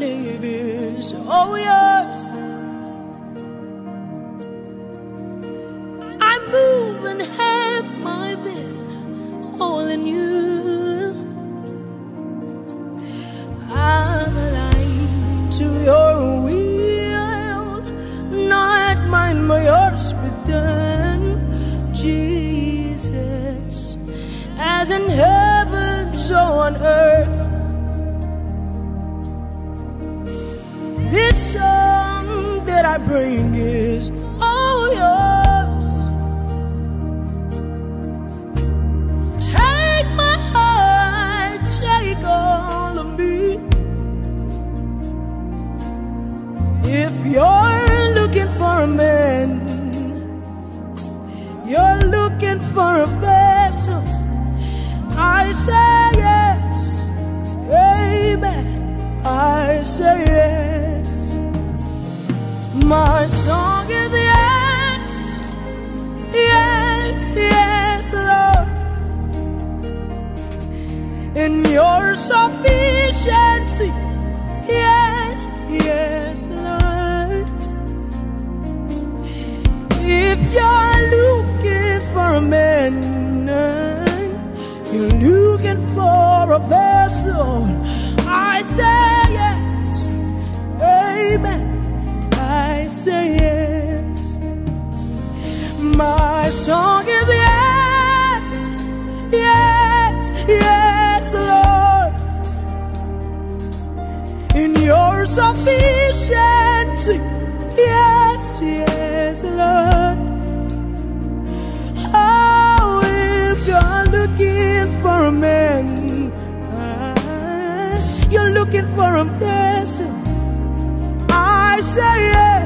Life that I you're looking for a vessel. I say yes, amen. I say yes. My song is yes, yes, yes, Lord. In your sufficiency, yes, yes, Lord. Oh, if you're looking for a man, ah, you're looking for a vessel. I say yes,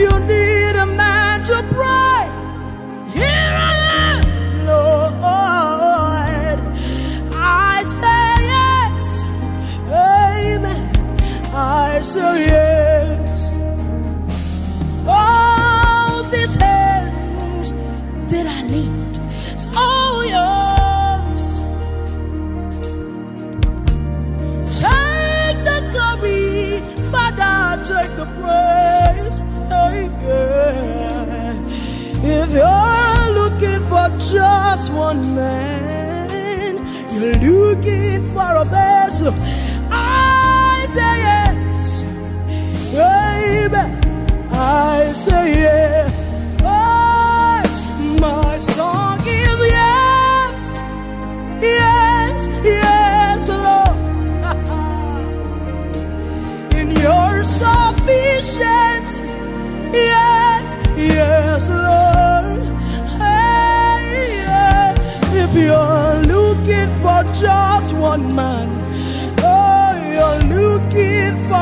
You need a man to pray, just one man, you're looking for a vessel.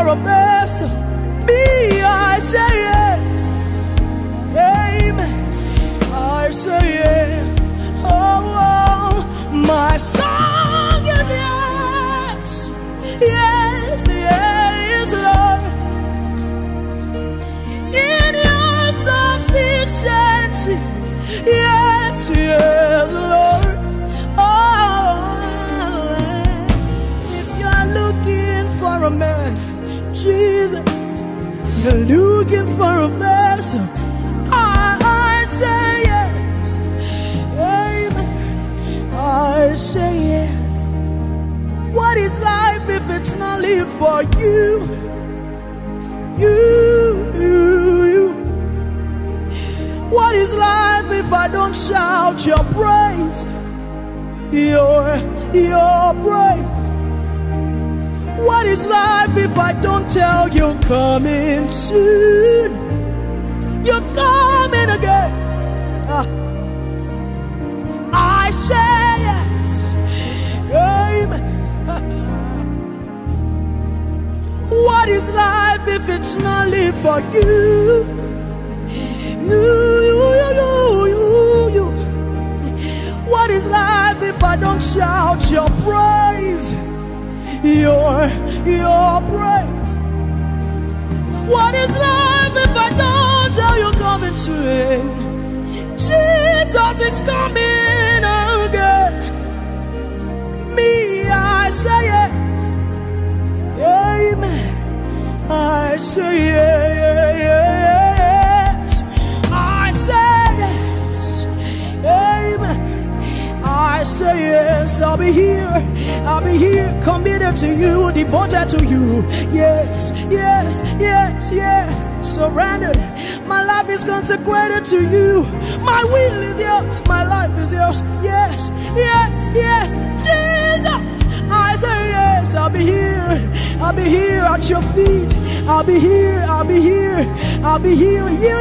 Looking for a vessel. Me, I say looking for a vessel. I, I say yes, amen. I say yes. What is life if it's not live for you? You, you, you. What is life if I don't shout your praise? Your, your praise. What is life if I don't tell you coming soon? You're coming again. Ah. I say yes. Amen. What is life if it's not live for you? What is life if I don't shout your praise? Your, your praise. What is life if I don't tell you coming to it? Jesus is coming again. Me, I say yes. Amen. I say yes. Say yes. I'll be here. I'll be here, committed to you, devoted to you. Yes, yes, yes, yes. Surrendered. My life is consecrated to you. My will is yours. My life is yours. Yes, yes, yes. Jesus. I say yes, I'll be here. I'll be here at your feet. I'll be here, I'll be here, I'll be here.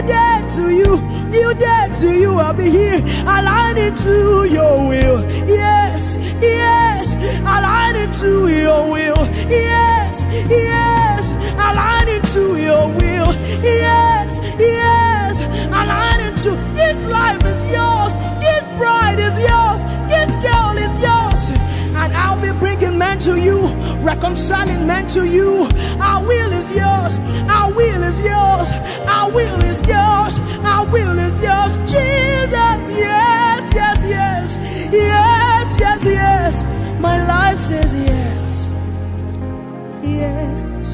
Dead to you, you dead to you. I'll be here, aligning to your will. Yes, yes, aligning to your will. Yes, yes, aligning to your will. Yes, yes, aligning to this life is yours. This bride is yours. This girl men to you, reconciling men to you. Our will is yours, our will is yours, our will is yours, our will is yours. Jesus, yes, yes, yes, yes, yes, yes. My life says yes, yes,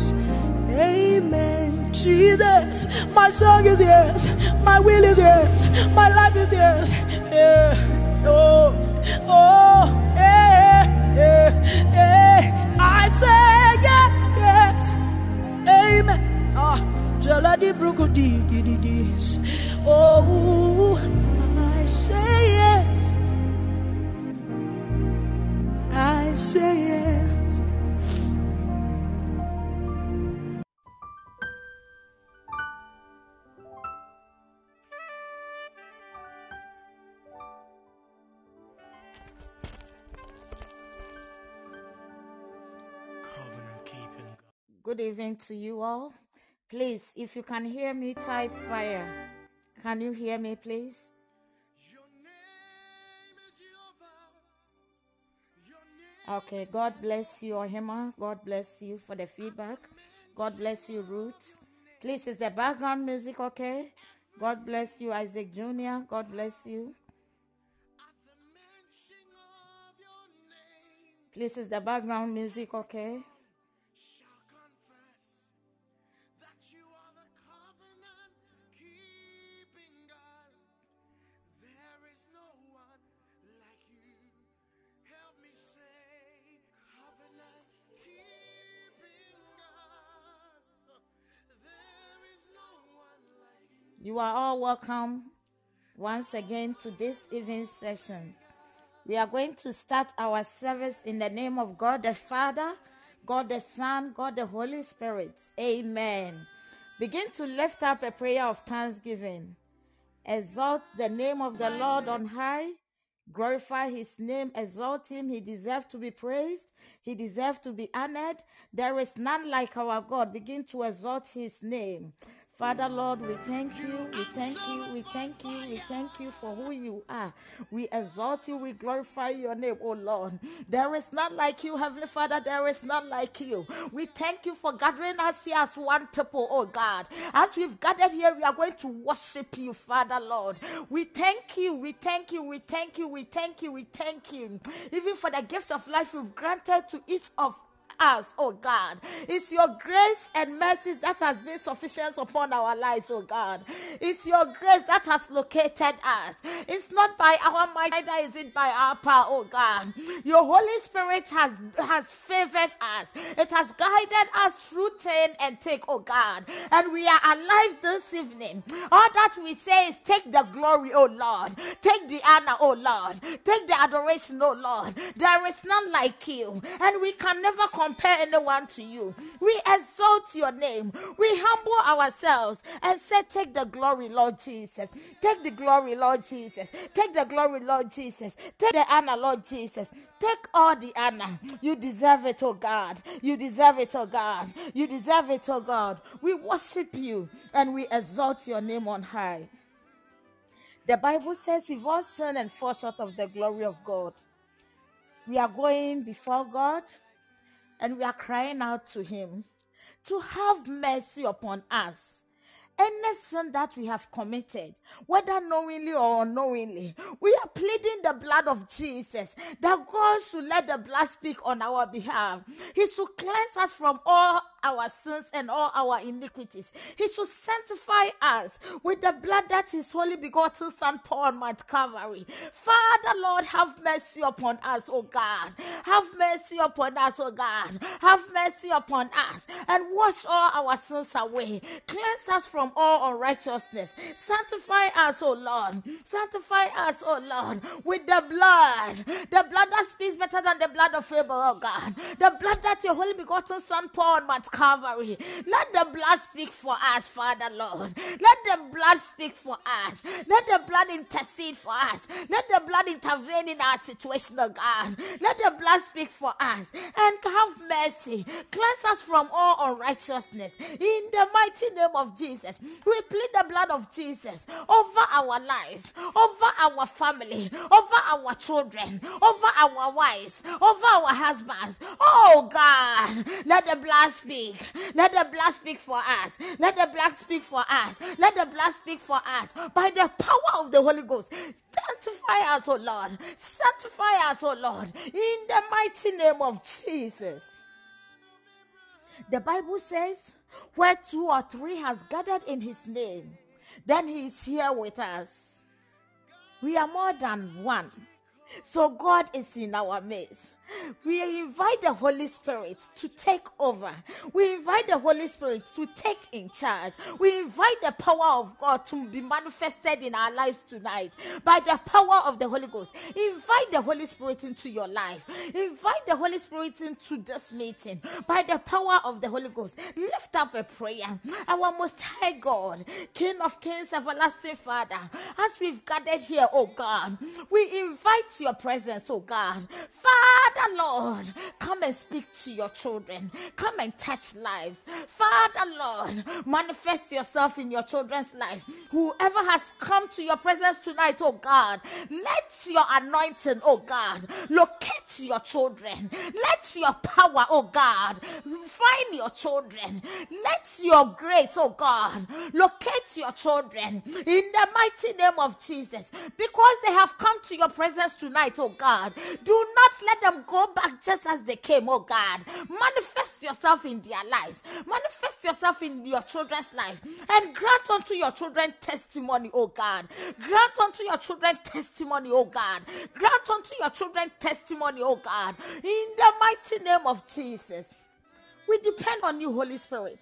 amen. Jesus, my song is yes, my will is yes, my life is yes. Yeah. Oh, oh, yeah, yeah, yeah. I say yes, yes, amen. Ah. Oh, I say yes, I say yes. Good evening to you all. Please, if you can hear me, type fire. Can you hear me, please? Your name is Your name Okay, God bless you, Ohima. God bless you for the feedback. God bless you, Roots. Please, is the background music okay? God bless you, Isaac Jr. God bless you. at the mention of your name Please, is the background music okay? You. Are all welcome once again to this evening session. We are going to start our service in the name of God the Father, God the Son, God the Holy Spirit. Amen. Begin to lift up a prayer of thanksgiving. Exalt the name of the Lord on high. Glorify his name, exalt him. He deserves to be praised. He deserves to be honored. There is none like our God. Begin to exalt his name. Father Lord, we thank you, we thank you, we thank you, we thank you for who you are. We exalt you, we glorify your name, oh Lord. There is none like you, Heavenly Father, there is none like you. We thank you for gathering us here as one people, oh God. As we've gathered here, we are going to worship you, Father Lord. We thank you, we thank you, we thank you, we thank you, we thank you. Even for the gift of life you've granted to each of us, oh God. It's your grace and mercies that has been sufficient upon our lives, oh God. It's your grace that has located us. It's not by our might, neither is it by our power, oh God. Your Holy Spirit has has favored us. It has guided us through turn and take, oh God. And we are alive this evening. All that we say is take the glory, oh Lord. Take the honor, oh Lord. Take the adoration, oh Lord. There is none like you. And we can never compare anyone to you. We exalt your name. We humble ourselves and say, Take the glory, Lord Jesus. Take the glory, Lord Jesus. Take the glory, Lord Jesus. Take the honor, Lord Jesus. Take all the honor. You deserve it, oh God. You deserve it, oh God. You deserve it, oh God. We worship you and we exalt your name on high. The Bible says we've all sinned and fall short of the glory of God. We are going before God and we are crying out to Him to have mercy upon us any sin that we have committed, whether knowingly or unknowingly, we are pleading the blood of Jesus that God should let the blood speak on our behalf. He should cleanse us from all our sins and all our iniquities. He should sanctify us with the blood that his holy begotten Son poured on Mount Calvary. Father, Lord, have mercy upon us, O God. Have mercy upon us, O God. Have mercy upon us and wash all our sins away. Cleanse us from all unrighteousness. Sanctify us, O Lord. Sanctify us, O Lord, with the blood. The blood that speaks better than the blood of Abel, oh God. The blood that your holy begotten Son poured on Mount Calvary. Let the blood speak for us, Father Lord. Let the blood speak for us. Let the blood intercede for us. Let the blood intervene in our situation, oh God. Let the blood speak for us and have mercy. Cleanse us from all unrighteousness. In the mighty name of Jesus, we plead the blood of Jesus over our lives, over our family, over our children, over our wives, over our husbands. Oh God, let the blood speak speak. Let the blood speak for us. Let the blood speak for us. Let the blood speak for us. By the power of the Holy Ghost. Sanctify us, O Lord. Sanctify us, O Lord. In the mighty name of Jesus. The Bible says, where two or three has gathered in his name, then he is here with us. We are more than one. So God is in our midst. We invite the Holy Spirit to take over. We invite the Holy Spirit to take in charge. We invite the power of God to be manifested in our lives tonight by the power of the Holy Ghost. Invite the Holy Spirit into your life. Invite the Holy Spirit into this meeting by the power of the Holy Ghost. Lift up a prayer. Our Most High God, King of Kings, Everlasting Father, as we've gathered here, oh God, we invite your presence, oh God. Father, Father Lord, come and speak to your children. Come and touch lives. Father Lord, manifest yourself in your children's life. Whoever has come to your presence tonight, oh God, let your anointing, oh God, locate your children. Let your power, oh God, find your children. Let your grace, oh God, locate your children in the mighty name of Jesus. Because they have come to your presence tonight, oh God, do not let them go back just as they came, oh God. Manifest yourself in their lives, manifest yourself in your children's life, and grant unto your children testimony, oh God. Grant unto your children testimony, oh God. Grant unto your children testimony, oh God. In the mighty name of Jesus, we depend on you, Holy Spirit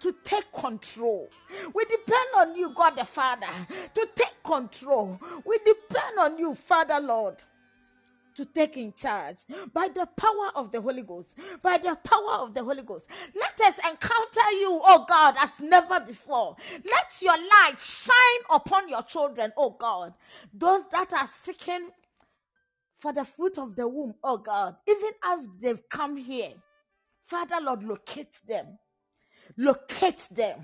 to take control. We depend on you, God the Father, to take control. We depend on you, Father Lord, to take in charge by the power of the Holy Ghost. By the power of the Holy Ghost. Let us encounter you, oh God, as never before. Let your light shine upon your children, oh God. Those that are seeking for the fruit of the womb, oh God, even as they've come here. Father, Lord, locate them. Locate them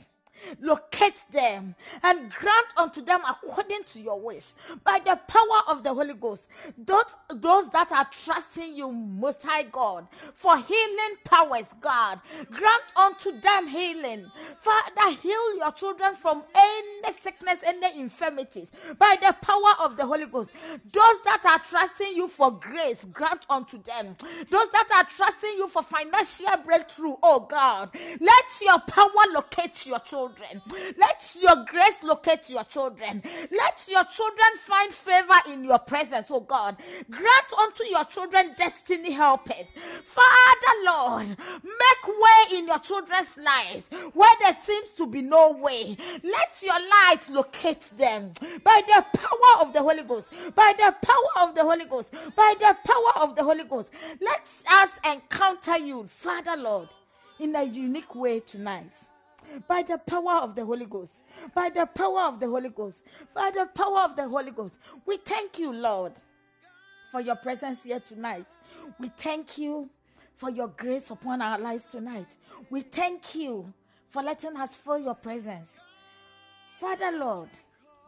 locate them and grant unto them according to your wish by the power of the Holy Ghost. Those, those that are trusting you, Most High God, for healing powers, God, grant unto them healing. Father, heal your children from any sickness, any infirmities by the power of the Holy Ghost. Those that are trusting you for grace, grant unto them. Those that are trusting you for financial breakthrough, oh God, let your power locate your children children. Let your grace locate your children. Let your children find favor in your presence, oh God. Grant unto your children destiny helpers. Father, Lord, make way in your children's lives where there seems to be no way. Let your light locate them by the power of the Holy Ghost. By the power of the Holy Ghost. By the power of the Holy Ghost. Let us encounter you, Father, Lord, in a unique way tonight by the power of the Holy Ghost. By the power of the Holy Ghost. By the power of the Holy Ghost. We thank you, Lord, for your presence here tonight. We thank you for your grace upon our lives tonight. We thank you for letting us feel your presence. Father, Lord,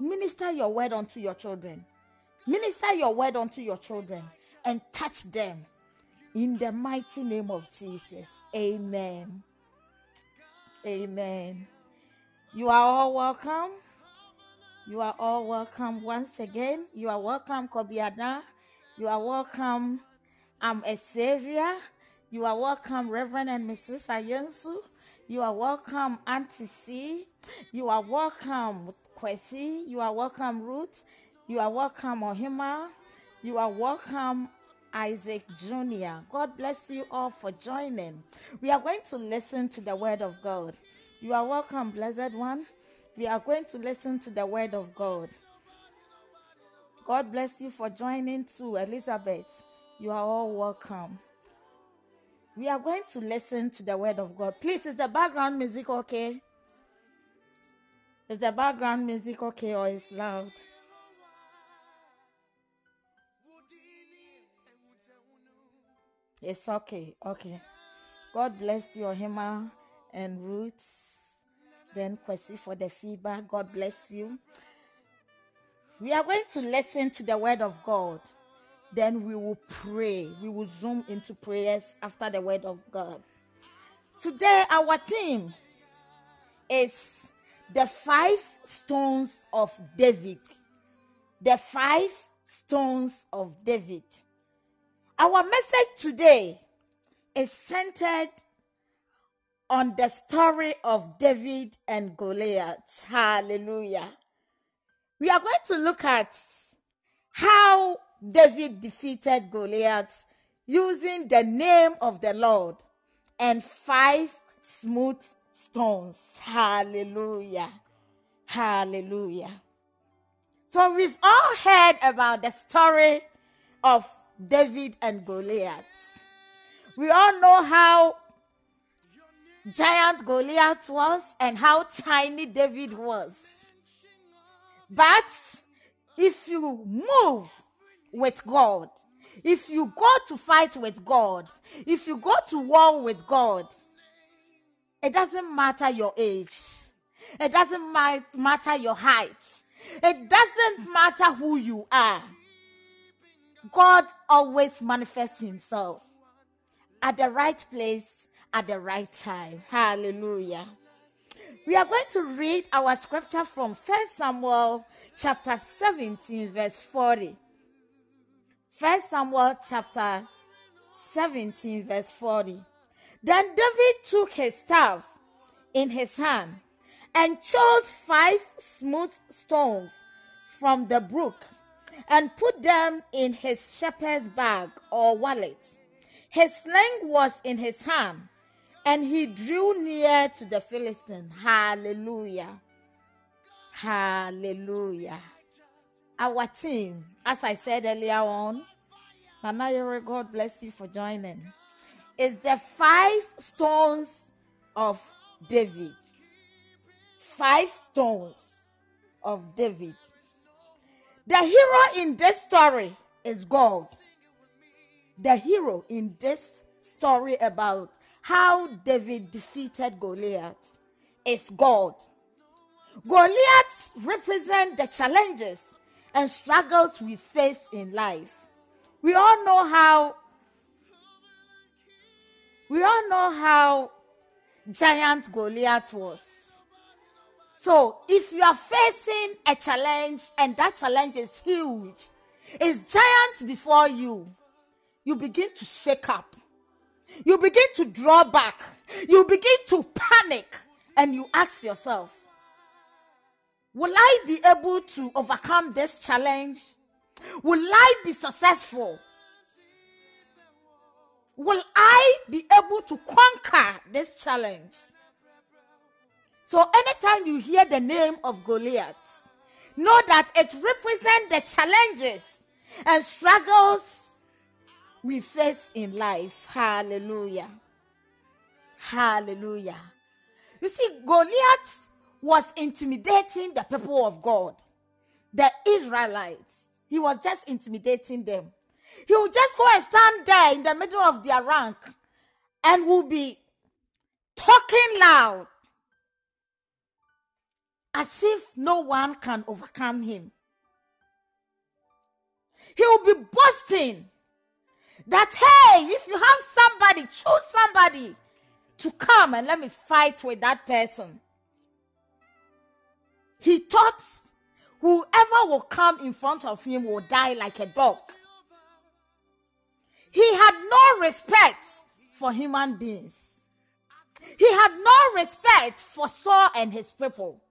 Minister your word unto your children. Minister your word unto your children and touch them in the mighty name of Jesus. Amen. Amen. You are all welcome. You are all welcome once again. You are welcome, Kobiada. You are welcome, I'm a savior. You are welcome, Reverend and Mrs. Ayensu. You are welcome, Auntie C. You are welcome, Kwesi. You are welcome, Ruth. You are welcome, Ohima. You are welcome, Isaac Jr. God bless you all for joining. We are going to listen to the word of God. You are welcome, blessed one. We are going to listen to the word of God. God bless you for joining too, Elizabeth. You are all welcome. We are going to listen to the word of God. Please, is the background music okay? Is the background music okay or is loud? It's okay. Okay. God bless you, Hima and Roots. Then Kwesi for the feedback. God bless you. We are going to listen to the word of God. Then we will pray. We will zoom into prayers after the word of God. Today, our theme is the five stones of David. The five stones of David. Our message today is centered on the story of David and Goliath. Hallelujah. We are going to look at how David defeated Goliath using the name of the Lord and five smooth stones. Hallelujah. Hallelujah. So we've all heard about the story of David and Goliath. We all know how giant Goliath was and how tiny David was. But if you move with God, if you go to fight with God, if you go to war with God, it doesn't matter your age, it doesn't matter your height, it doesn't matter who you are. God always manifests himself at the right place at the right time. Hallelujah. We are going to read our scripture from 1 Samuel chapter 17, verse 40. 1 Samuel chapter 17, verse 40. Then David took his staff in his hand and chose five smooth stones from the brook and put them in his shepherd's bag or wallet. His sling was in his hand, and he drew near to the Philistine. Hallelujah. Hallelujah. Our team, as I said earlier on, Nanayere, God bless you for joining, is the five stones of David. Five stones of David. The hero in this story is God. The hero in this story about how David defeated Goliath is God. Goliath represents the challenges and struggles we face in life. We all know how we all know how giant Goliath was. So if you are facing a challenge and that challenge is huge, it's giant before you, you begin to shake up. You begin to draw back. You begin to panic and you ask yourself, Will I be able to overcome this challenge? Will I be successful? Will I be able to conquer this challenge? So anytime you hear the name of Goliath, know that it represents the challenges and struggles we face in life. Hallelujah. Hallelujah. You see, Goliath was intimidating the people of God, the Israelites. He was just intimidating them. He would just go and stand there in the middle of their rank and will be talking loud as if no one can overcome him. He will be boasting that, hey, if you have somebody, choose somebody to come and let me fight with that person. He thought whoever will come in front of him will die like a dog. He had no respect for human beings. He had no respect for Saul and his people.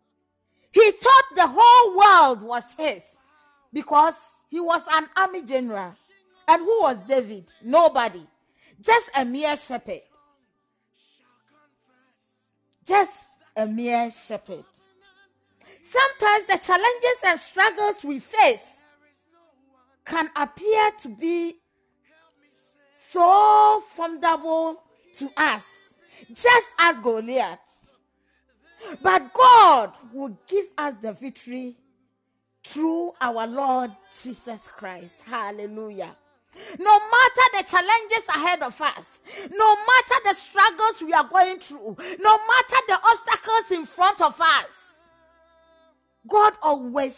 He thought the whole world was his because he was an army general. And who was David? Nobody. Just a mere shepherd. Just a mere shepherd. Sometimes the challenges and struggles we face can appear to be so formidable to us, just as Goliath. But God will give us the victory through our Lord Jesus Christ. Hallelujah. No matter the challenges ahead of us, no matter the struggles we are going through, no matter the obstacles in front of us, God always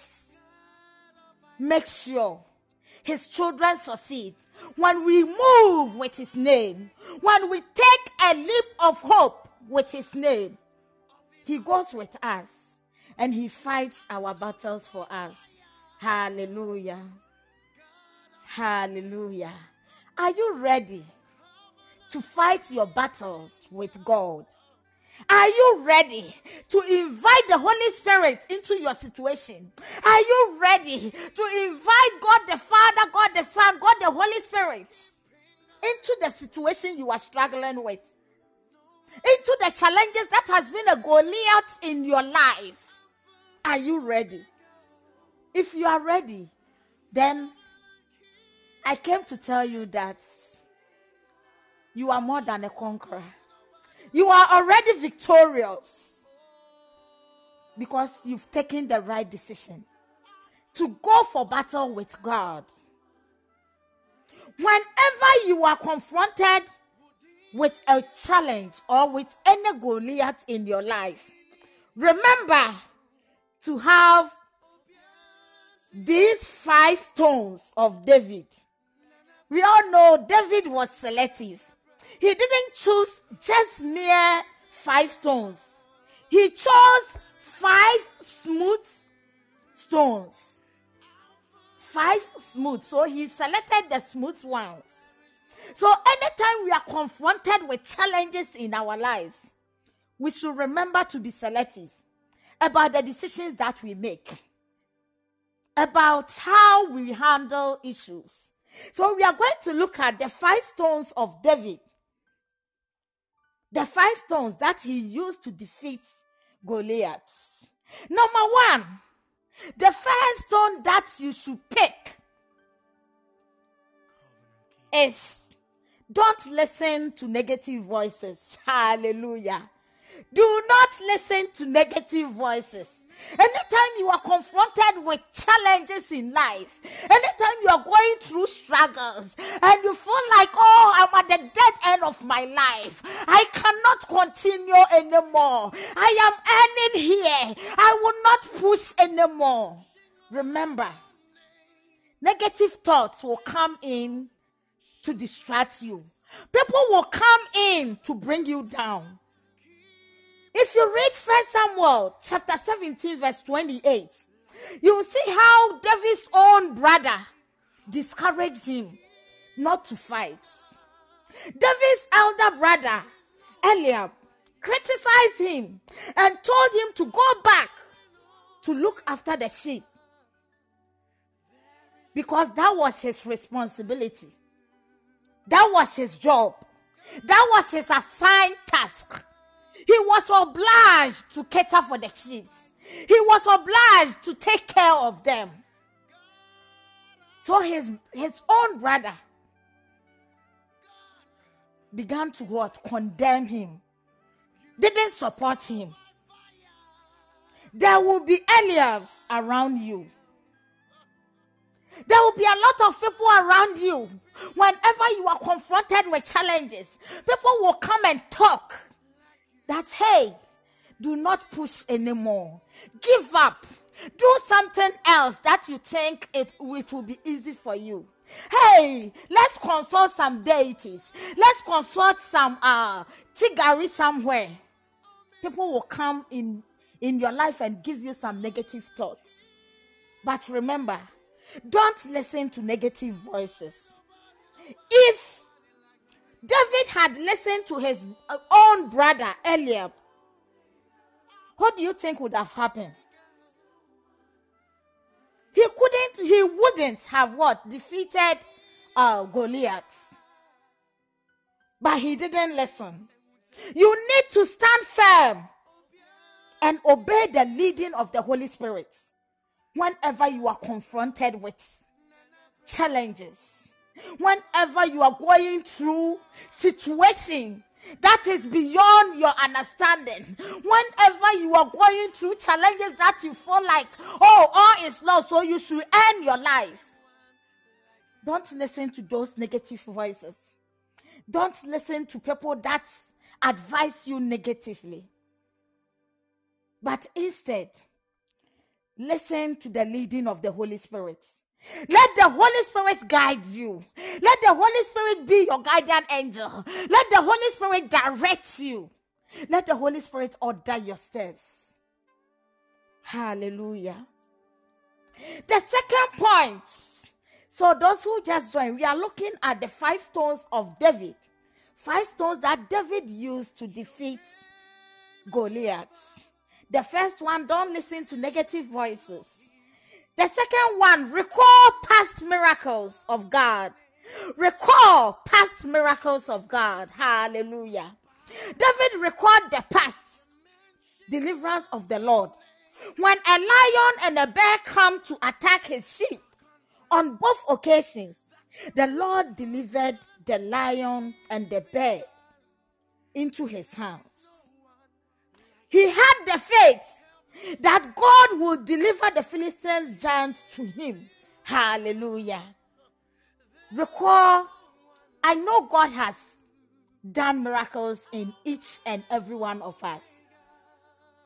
makes sure his children succeed. When we move with his name, when we take a leap of hope with his name, he goes with us and he fights our battles for us. Hallelujah. Hallelujah. Are you ready to fight your battles with God? Are you ready to invite the Holy Spirit into your situation? Are you ready to invite God the Father, God the Son, God the Holy Spirit into the situation you are struggling with? Into the challenges that has been a Goliath in your life? Are you ready? If you are ready, then I came to tell you that you are more than a conqueror. You are already victorious because you've taken the right decision to go for battle with God. Whenever you are confronted with a challenge or with any Goliath in your life, remember to have these five stones of David. We all know David was selective. He didn't choose just mere five stones. He chose five smooth stones. Five smooth. So he selected the smooth ones. So anytime we are confronted with challenges in our lives, we should remember to be selective about the decisions that we make, about how we handle issues. So we are going to look at the five stones of David. The five stones that he used to defeat Goliath. Number one, the first stone that you should pick is don't listen to negative voices. Hallelujah. Do not listen to negative voices. Anytime you are confronted with challenges in life, anytime you are going through struggles and you feel like, oh, I'm at the dead end of my life, I cannot continue anymore. I am ending here. I will not push anymore. Remember, negative thoughts will come in to distract you. People will come in to bring you down. If you read First Samuel chapter 17, verse 28, you'll see how David's own brother discouraged him not to fight. David's elder brother, Eliab, criticized him and told him to go back to look after the sheep because that was his responsibility. That was his job. That was his assigned task. He was obliged to cater for the sheep. He was obliged to take care of them. So his, his own brother began to what? Condemn him. Didn't support him. There will be Eliabs around you. There will be a lot of people around you. Whenever you are confronted with challenges, people will come and talk that, hey, Do not push anymore. Give up. Do something else that you think it, it will be easy for you. Hey, let's consult some deities. Let's consult some uh tigari somewhere. People will come in in your life and give you some negative thoughts. But remember, don't listen to negative voices. If David had listened to his own brother Eliab, what do you think would have happened? He couldn't, he wouldn't have what? Defeated uh, Goliath. But he didn't listen. You need to stand firm and obey the leading of the Holy Spirit whenever you are confronted with challenges, whenever you are going through situation that is beyond your understanding. Whenever you are going through challenges that you feel like, oh, all is lost, so you should end your life. Don't listen to those negative voices. Don't listen to people that advise you negatively. But instead, listen to the leading of the Holy Spirit. Let the Holy Spirit guide you. Let the Holy Spirit be your guardian angel. Let the Holy Spirit direct you. Let the Holy Spirit order your steps. Hallelujah. The second point. So, those who just joined, we are looking at the five stones of David. Five stones that David used to defeat Goliath. The first one, don't listen to negative voices. The second one, recall past miracles of God. Recall past miracles of God. Hallelujah. David recalled the past deliverance of the Lord. When a lion and a bear come to attack his sheep, on both occasions, the Lord delivered the lion and the bear into his hands. He had the faith that God will deliver the Philistines giants to him. Hallelujah. Recall, I know God has done miracles in each and every one of us.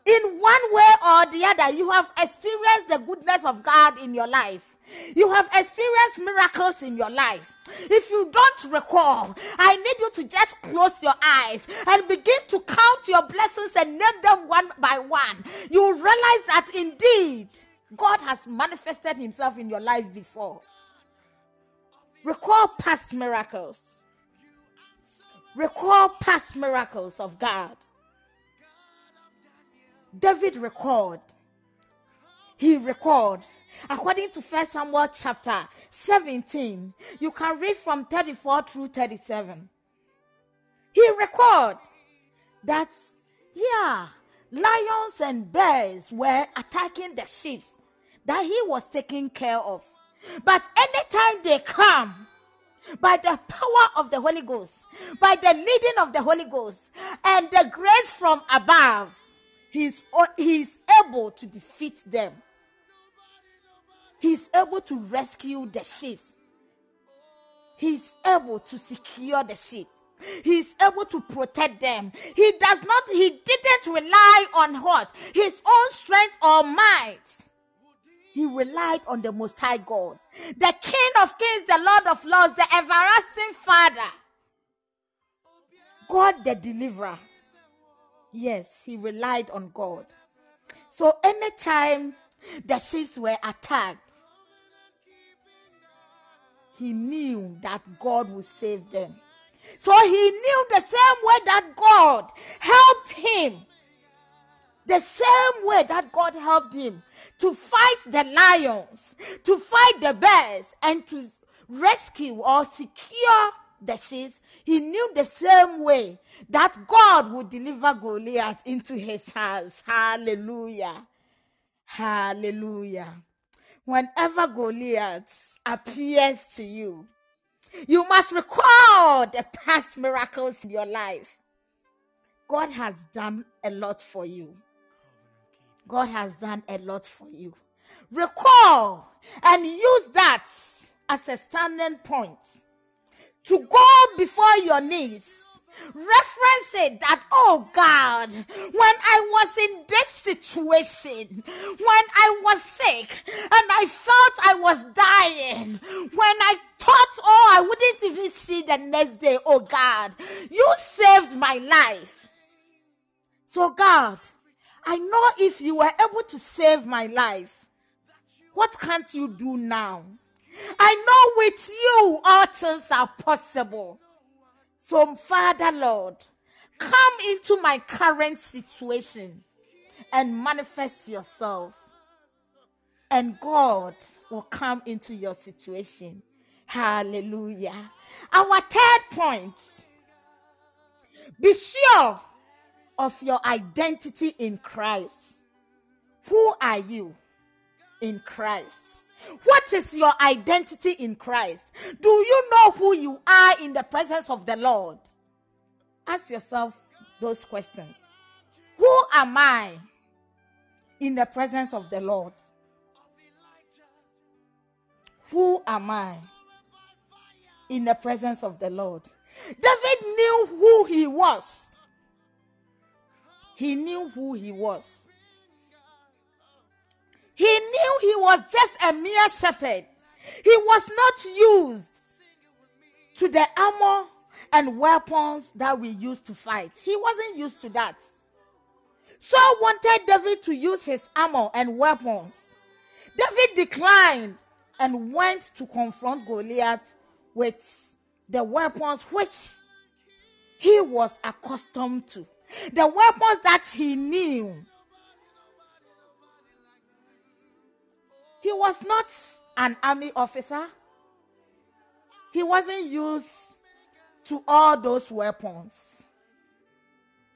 In one way or the other, you have experienced the goodness of God in your life. You have experienced miracles in your life. If you don't recall, I need you to just close your eyes and begin to count your blessings and name them one by one. You realize that indeed God has manifested himself in your life before. Recall past miracles. Recall past miracles of God. David recalled. He recalled According to First Samuel chapter 17, you can read from 34 through 37. He record that, yeah, lions and bears were attacking the sheep that he was taking care of. But anytime they come, by the power of the Holy Ghost, by the leading of the Holy Ghost, and the grace from above, he's, he's able to defeat them. He's able to rescue the sheep. He's able to secure the sheep. He's able to protect them. He does not, he didn't rely on what? His own strength or might. He relied on the Most High God, the King of Kings, the Lord of Lords, the everlasting Father. God the deliverer. Yes, he relied on God. So anytime the sheep were attacked, he knew that God would save them. So he knew the same way that God helped him, the same way that God helped him to fight the lions, to fight the bears, and to rescue or secure the sheep. He knew the same way that God would deliver Goliath into his hands. Hallelujah. Hallelujah. Whenever Goliath appears to you. You must recall the past miracles in your life. God has done a lot for you. God has done a lot for you. Recall and use that as a standing point to go before your knees reference it that, oh God, when I was in this situation, when I was sick and I felt I was dying, when I thought, oh, I wouldn't even see the next day, oh God, you saved my life. So, God, I know if you were able to save my life, what can't you do now? I know with you all things are possible. So, Father Lord, come into my current situation and manifest yourself. And God will come into your situation. Hallelujah. Our third point be sure of your identity in Christ. Who are you in Christ? What is your identity in Christ? Do you know who you are in the presence of the Lord? Ask yourself those questions. Who am I in the presence of the Lord? Who am I in the presence of the Lord? David knew who he was. He knew who he was. He knew he was just a mere shepherd. He was not used to the armor and weapons that we use to fight. He wasn't used to that. Saul wanted David to use his armor and weapons. David declined and went to confront Goliath with the weapons which he was accustomed to, the weapons that he knew. He was not an army officer. He wasn't used to all those weapons.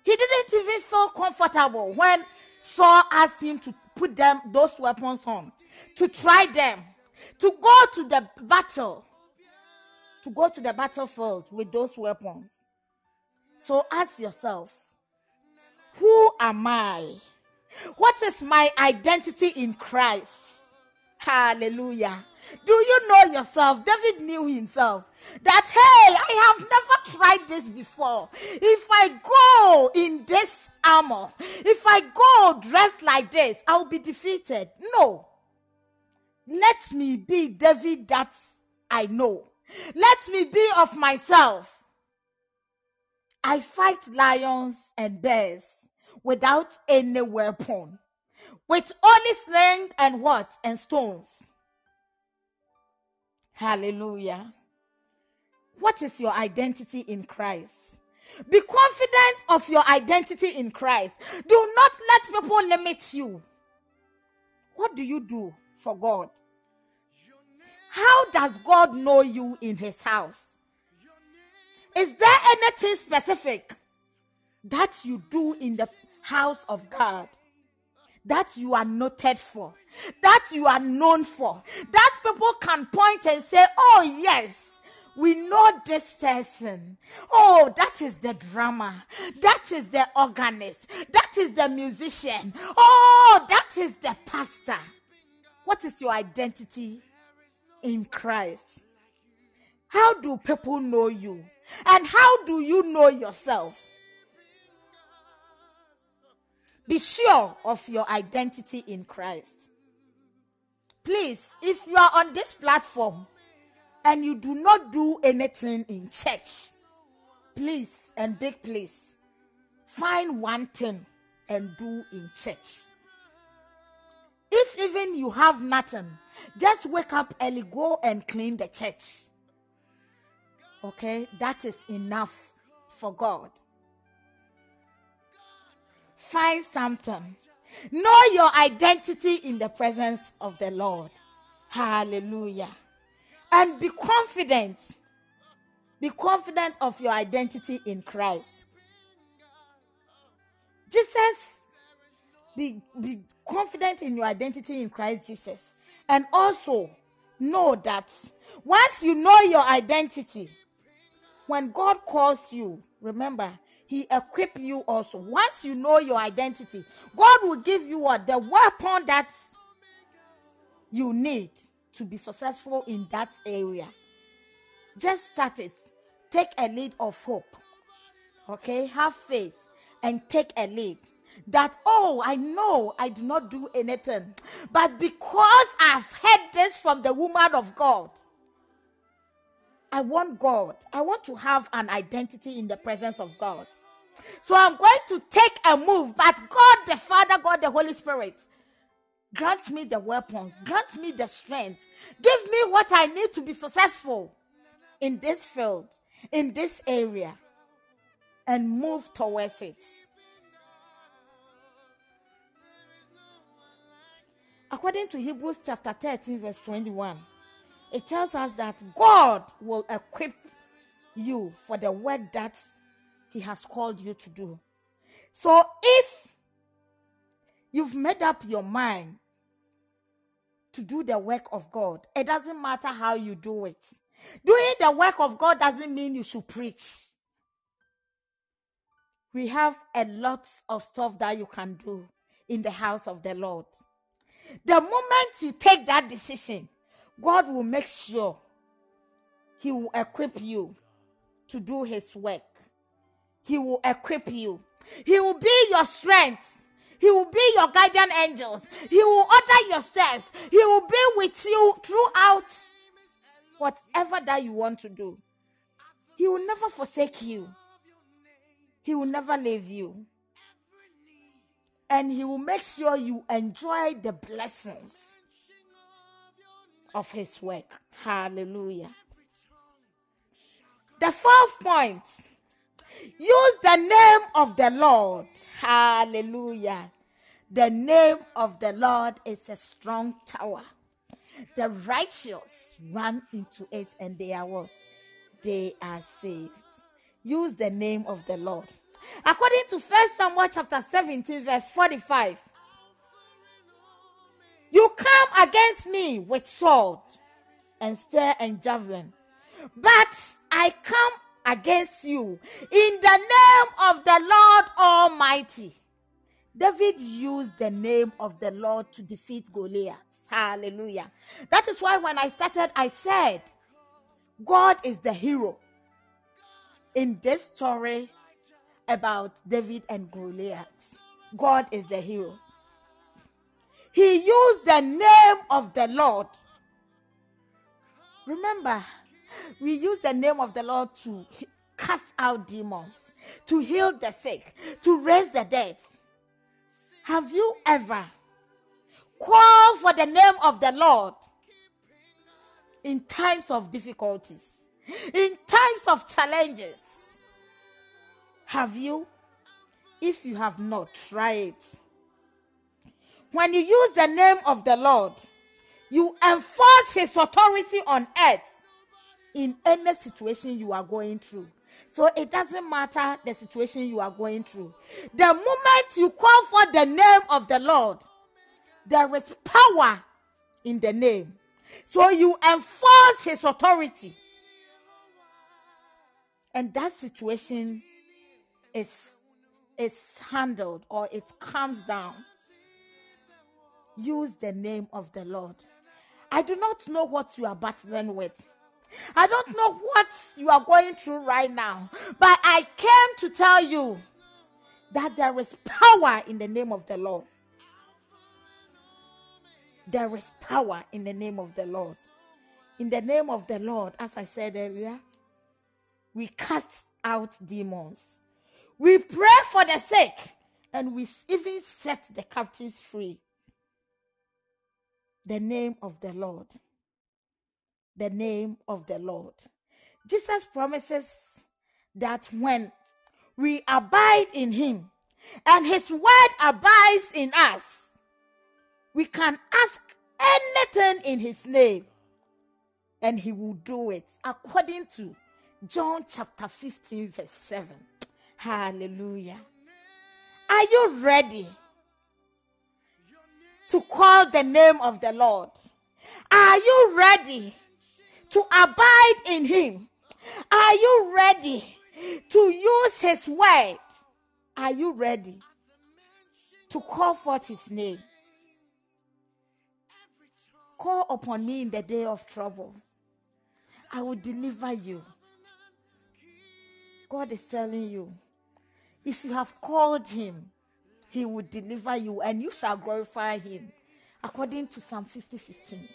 He didn't even feel comfortable when Saul asked him to put them those weapons on, to try them, to go to the battle, to go to the battlefield with those weapons. So ask yourself, who am I? What is my identity in Christ? Hallelujah. Do you know yourself? David knew himself that, hey, I have never tried this before. If I go in this armor, if I go dressed like this, I'll be defeated. No. Let me be David that I know. Let me be of myself. I fight lions and bears without any weapon with only sling and what? And stones. Hallelujah. What is your identity in Christ? Be confident of your identity in Christ. Do not let people limit you. What do you do for God? How does God know you in his house? Is there anything specific that you do in the house of God? That you are noted for, that you are known for, that people can point and say, Oh, yes, we know this person. Oh, that is the drummer. That is the organist. That is the musician. Oh, that is the pastor. What is your identity in Christ? How do people know you? And how do you know yourself? Be sure of your identity in Christ. Please, if you are on this platform and you do not do anything in church, please and big please, find one thing and do in church. If even you have nothing, just wake up early, go and clean the church. Okay, that is enough for God find something. Know your identity in the presence of the Lord. Hallelujah. And be confident. Be confident of your identity in Christ. Jesus, be, be confident in your identity in Christ Jesus. And also know that once you know your identity, when God calls you, remember, he equip you also. Once you know your identity, God will give you what the weapon that you need to be successful in that area. Just start it. Take a lead of hope. Okay, have faith and take a lead. That, oh, I know I do not do anything, but because I've heard this from the woman of God, I want God. I want to have an identity in the presence of God. So I'm going to take a move, but God the Father, God the Holy Spirit, grant me the weapon, grant me the strength, give me what I need to be successful in this field, in this area, and move towards it. According to Hebrews chapter 13, verse 21, it tells us that God will equip you for the work that He has called you to do. So if you've made up your mind to do the work of God, it doesn't matter how you do it. Doing the work of God doesn't mean you should preach. We have a lot of stuff that you can do in the house of the Lord. The moment you take that decision, God will make sure He will equip you to do His work. He will equip you. He will be your strength. He will be your guardian angels. He will order your steps. He will be with you throughout whatever that you want to do. He will never forsake you. He will never leave you. And he will make sure you enjoy the blessings of his work. Hallelujah. The fourth point use the name of the Lord. Hallelujah. The name of the Lord is a strong tower. The righteous run into it and they are what? They are saved. Use the name of the Lord. According to First Samuel chapter 17, verse 45. You come against me with sword and spear and javelin, but I come against you in the name of the Lord Almighty. David used the name of the Lord to defeat Goliath. Hallelujah. That is why when I started, I said, God is the hero in this story about David and Goliath. God is the hero. He used the name of the Lord. Remember, we use the name of the Lord to cast out demons, to heal the sick, to raise the dead. Have you ever called for the name of the Lord in times of difficulties, in times of challenges? Have you? If you have not, try it. When you use the name of the Lord, you enforce his authority on earth in any situation you are going through. So it doesn't matter the situation you are going through. The moment you call for the name of the Lord, there is power in the name. So you enforce his authority. And that situation is, is handled or it comes down use the name of the Lord. I do not know what you are battling with. I don't know what you are going through right now, but I came to tell you that there is power in the name of the Lord. There is power in the name of the Lord. In the name of the Lord, as I said earlier, we cast out demons. We pray for the sick and we even set the captives free the name of the Lord. The name of the Lord. Jesus promises that when we abide in Him and His word abides in us, we can ask anything in His name and He will do it according to John chapter 15, verse 7. Hallelujah. Are you ready? to call the name of the Lord? Are you ready to abide in Him? Are you ready to use His word? Are you ready to call forth His name? Call upon me in the day of trouble. I will deliver you. God is telling you, If you have called him, he will deliver you and you shall glorify him. According to Psalm 50 15.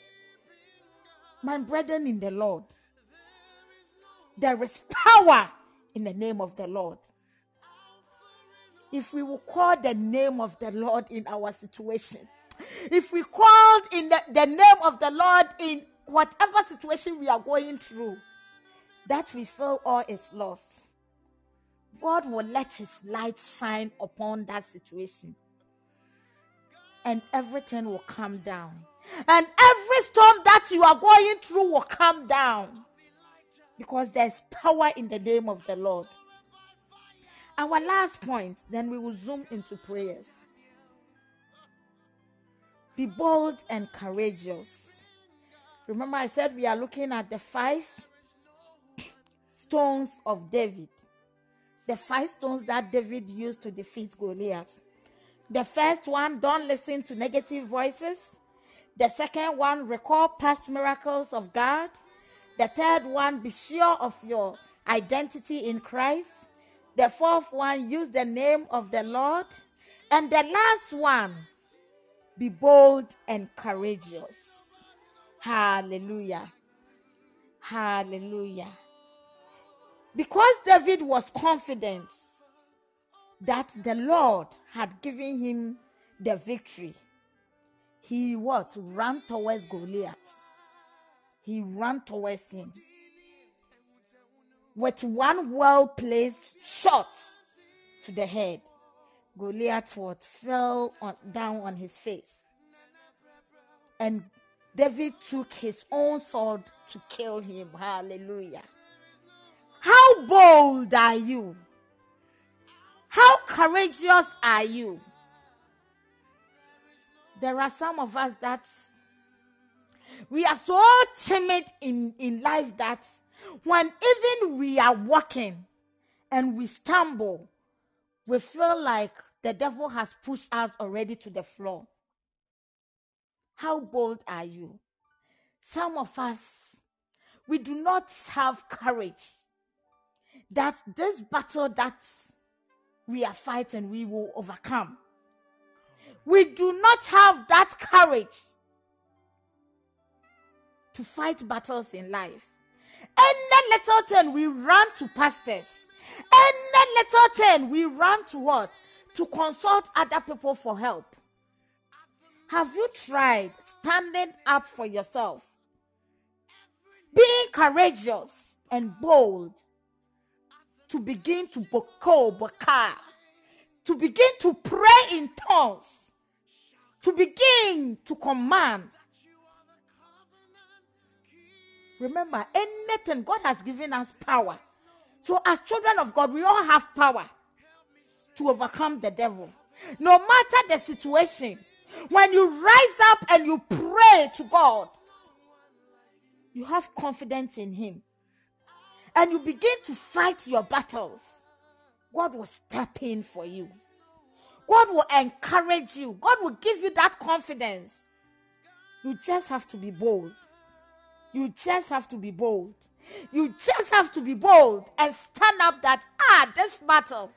My brethren in the Lord, there is power in the name of the Lord. If we will call the name of the Lord in our situation, if we called in the, the name of the Lord in whatever situation we are going through, that we feel all is lost, God will let His light shine upon that situation. And everything will come down. And every storm that you are going through will come down. Because there's power in the name of the Lord. Our last point, then we will zoom into prayers. Be bold and courageous. Remember, I said we are looking at the five stones of David. The five stones that David used to defeat Goliath. The first one, don't listen to negative voices. The second one, recall past miracles of God. The third one, be sure of your identity in Christ. The fourth one, use the name of the Lord. And the last one, be bold and courageous. Hallelujah. Hallelujah. Because David was confident that the Lord had given him the victory, he what? Ran towards Goliath. He ran towards him. With one well placed shot to the head, Goliath what fell on, down on his face. And David took his own sword to kill him. Hallelujah. How bold are you? How courageous are you? There are some of us that we are so timid in, in life that when even we are walking and we stumble, we feel like the devil has pushed us already to the floor. How bold are you? Some of us, we do not have courage that this battle that we are fighting, we will overcome. We do not have that courage to fight battles in life. Any little thing, we run to pastors. Any little thing, we run to what? To consult other people for help. Have you tried standing up for yourself? Being courageous and bold to begin to boko baka, to begin to pray in tongues, to begin to command. Remember, anything God has given us power. So, as children of God, we all have power to overcome the devil. No matter the situation, when you rise up and you pray to God, you have confidence in Him and you begin to fight your battles, God will step in for you. God will encourage you. God will give you that confidence. You just have to be bold. You just have to be bold. You just have to be bold and stand up that, ah, this battle,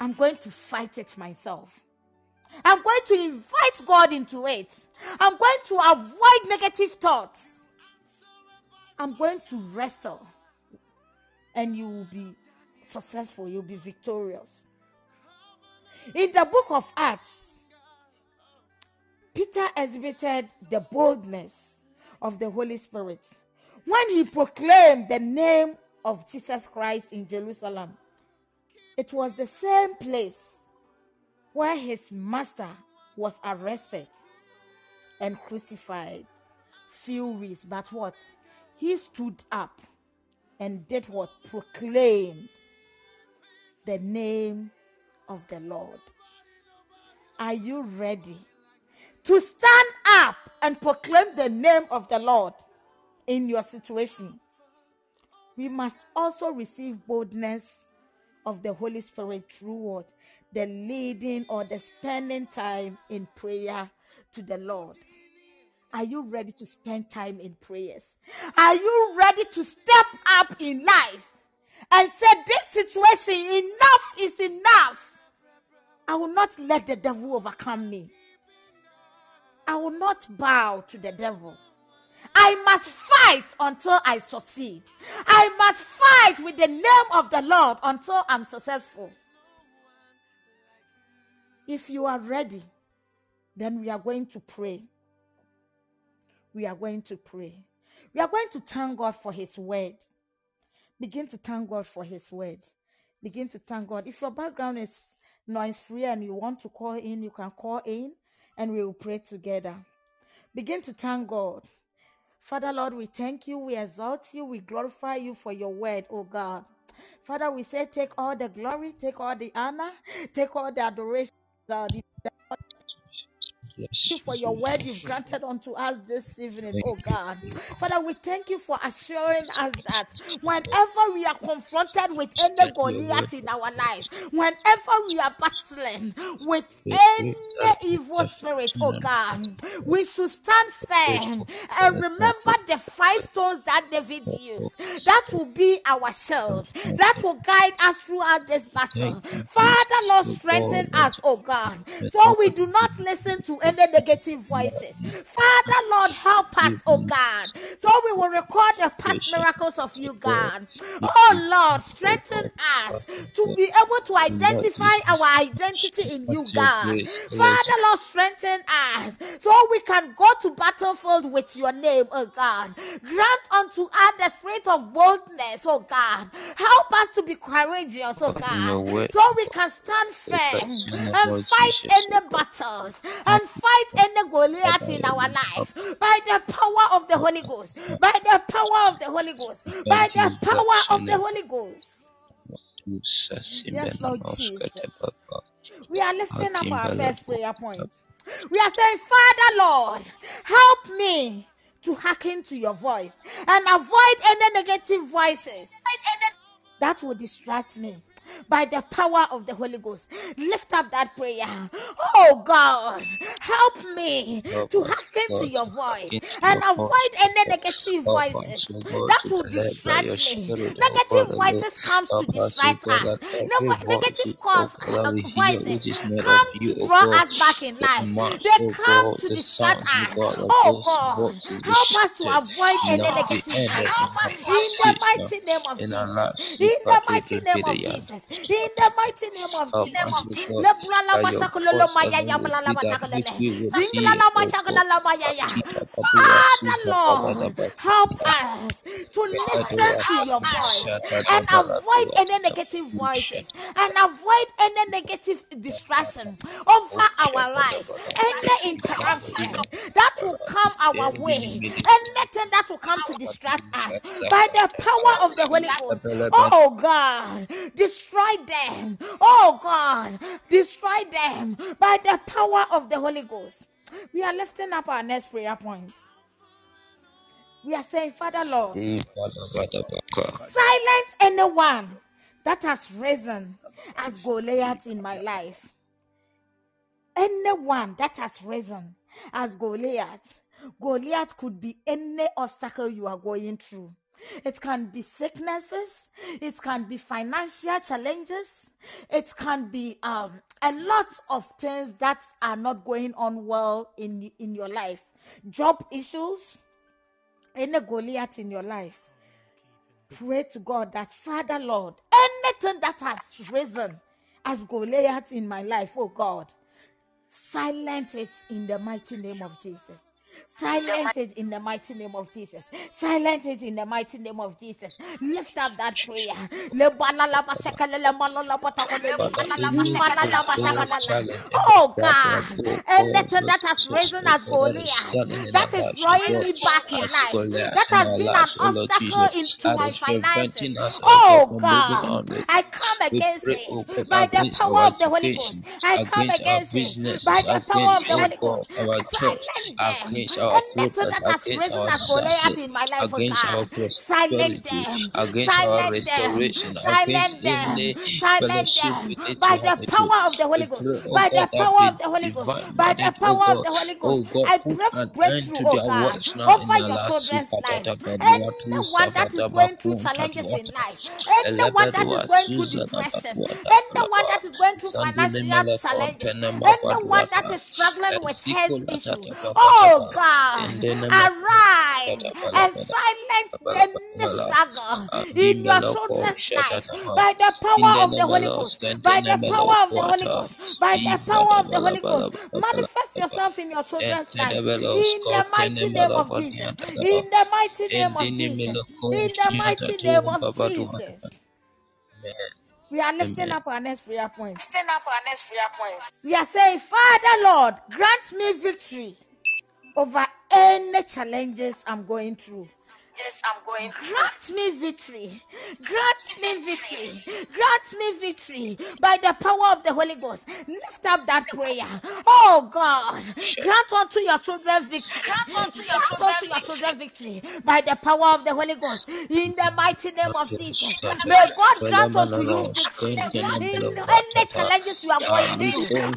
I'm going to fight it myself. I'm going to invite God into it. I'm going to avoid negative thoughts. I'm going to wrestle. And you will be successful, you'll be victorious. In the book of Acts, Peter exhibited the boldness of the Holy Spirit when he proclaimed the name of Jesus Christ in Jerusalem. It was the same place where his master was arrested and crucified. Few weeks, but what? he stood up and did what? Proclaimed the name of the Lord. Are you ready to stand up and proclaim the name of the Lord in your situation? We must also receive boldness of the Holy Spirit through what? The leading or the spending time in prayer to the Lord. Are you ready to spend time in prayers? Are you ready to step up in life and say, This situation, enough is enough. I will not let the devil overcome me. I will not bow to the devil. I must fight until I succeed. I must fight with the name of the Lord until I'm successful. If you are ready, then we are going to pray. We are going to pray. We are going to thank God for His word. Begin to thank God for His word. Begin to thank God. If your background is noise free and you want to call in, you can call in and we will pray together. Begin to thank God. Father, Lord, we thank you, we exalt you, we glorify you for your word, oh God. Father, we say, take all the glory, take all the honor, take all the adoration, God you for your word you've granted unto us this evening, oh God. Father, we thank you for assuring us that whenever we are confronted with any Goliath in our lives, whenever we are battling with any evil spirit, oh God, we should stand firm and remember the five stones that David used. That will be our shield. That will guide us throughout this battle. Father, Lord, strengthen us, oh God, so we do not listen to any negative voices. Father, Lord, help us, oh God, so we will record the past miracles of you, God. Oh Lord, strengthen us to be able to identify our identity in you, God. Father, Lord, strengthen us so we can go to battlefield with your name, oh God. Grant unto us the spirit of boldness, oh God. Help us to be courageous, oh God, so we can stand firm and fight any battles and fight any Goliath in our life by the power of the Holy Ghost, by the power of the Holy Ghost, by the power of the Holy Ghost. Yes, Lord Jesus. We are lifting up our first prayer point. We are saying, Father Lord, help me to hearken to your voice and avoid any negative voices that will distract me by the power of the Holy Ghost. Lift up that prayer. Oh God, help me to hearken to your voice and avoid any negative voices that will distract me. Negative voices come to distract us. Negative uh, voices come to draw us back in life. They come to distract us. Oh God, help us to avoid any negative voices. In the mighty name of Jesus. In the mighty name of Jesus. In the mighty name of Jesus. Lebrala masakulolo maya ya blala matakalele. Zinglala machakalala maya ya. Father Lord, help us to listen to your voice and avoid any negative voices and avoid any negative distraction over our life. Any interruption that will come our way, anything that will come to distract us by the power of the Holy Ghost. Oh God, destroy them. Oh God, destroy them by the power of the Holy Ghost. We are lifting up our next prayer point. We are saying, Father Lord, silence anyone that has risen as Goliath in my life. Anyone that has risen as Goliath. Goliath could be any obstacle you are going through. It can be sicknesses, it can be financial challenges, it can be um, a lot of things that are not going on well in, in your life. Job issues, any Goliath in your life. Pray to God that, Father Lord, anything that has risen as Goliath in my life, oh God, silence it in the mighty name of Jesus. Silence it in the mighty name of Jesus. Silence it in the mighty name of Jesus. Lift up that prayer. Oh God, anything that has risen as Goliath, that is drawing me back in life, that has been an obstacle into my finances. Oh God, I come against it by the power of the Holy Ghost. I come against it by the power of the Holy Ghost. Silence them against our progress, against our success, in my life, oh against our God, prosperity, against our restoration, against any silence fellowship them by the have with you. power of the Holy Ghost, by the power of the Holy Ghost, by the oh power of the Holy oh Ghost. I pray for breakthrough, oh God, over your children's life. Anyone that is going through challenges in life, anyone that is going through depression, anyone that is going through financial challenges, anyone that is struggling with health issues, oh God, arise and silence any struggle in your children's life by the power of the Holy Ghost, by the power of the Holy Ghost, by the power of the Holy Ghost. Manifest yourself in your children's life in the mighty name of Jesus. In the mighty name of Jesus. In the mighty name of Jesus. We are lifting Amen. up our next prayer point. We are saying, Father Lord, grant me victory over any challenges I'm going through. Yes, I'm going Grant me victory. Grant me victory. Grant me victory by the power of the Holy Ghost. Lift up that prayer. Oh God, grant unto your children victory. Grant unto your Grant children unto your children victory by the power of the Holy Ghost. In the mighty name of Jesus. May God grant unto you Lord, victory strengthen them, in Lord, any Papa. challenges you are going Ali through.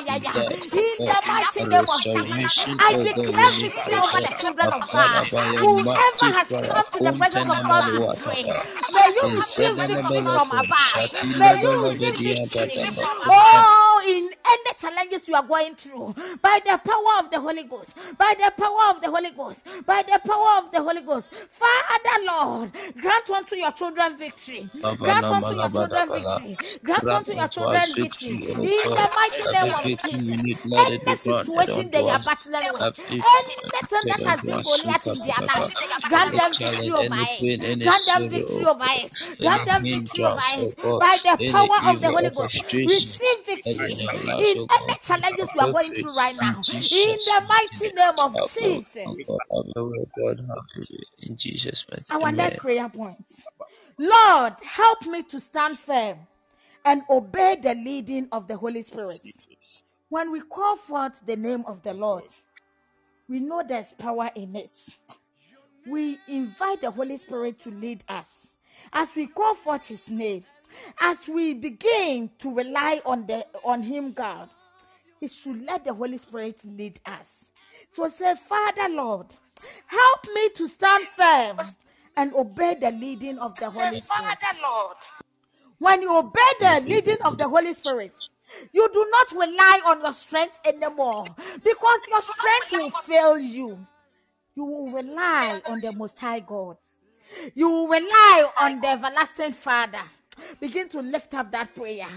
Bo Lipa la la Shada ba ta Baba kalele. Baba. Janga la la ba sokolele. La mo la la ba ta kolele. La pla la ma shanga la la ma ya ya. In the mighty name of Jesus, I declare victory over the children of God. Whoever has come to the presence of God to pray, may you receive victory from above. May you receive victory. Oh, in any challenges you are going through, by the power of the Holy Ghost, by the power of the Holy Ghost, by the power of the Holy Ghost, Father Lord, grant unto your children victory. Grant unto your children victory. Grant unto your children victory. In the mighty name of victory we need, let it any be unto they are us. battling with, Every anything that has been Goliath in their life, grant them victory over it. Grant them victory over it. Any Grant them victory over it. By the power of the Holy Ghost, receive victory in our lives, in O any challenges you are going through right now. In the mighty name. of Jesus. our God, have your way, God, have your way. In Jesus' mighty Our name. next prayer point. Lord, help me to stand firm and obey the leading of the Holy Spirit. When we call forth the name of the Lord, we know there's power in it. We invite the Holy Spirit to lead us as we call forth His name, as we begin to rely on the on Him, God. He should let the Holy Spirit lead us. So say, Father Lord, help me to stand firm and obey the leading of the Holy Spirit. Father Lord. When you obey the leading of the Holy Spirit, you do not rely on your strength anymore because your strength will fail you. You will rely on the Most High God. You will rely on the everlasting Father. Begin to lift up that prayer.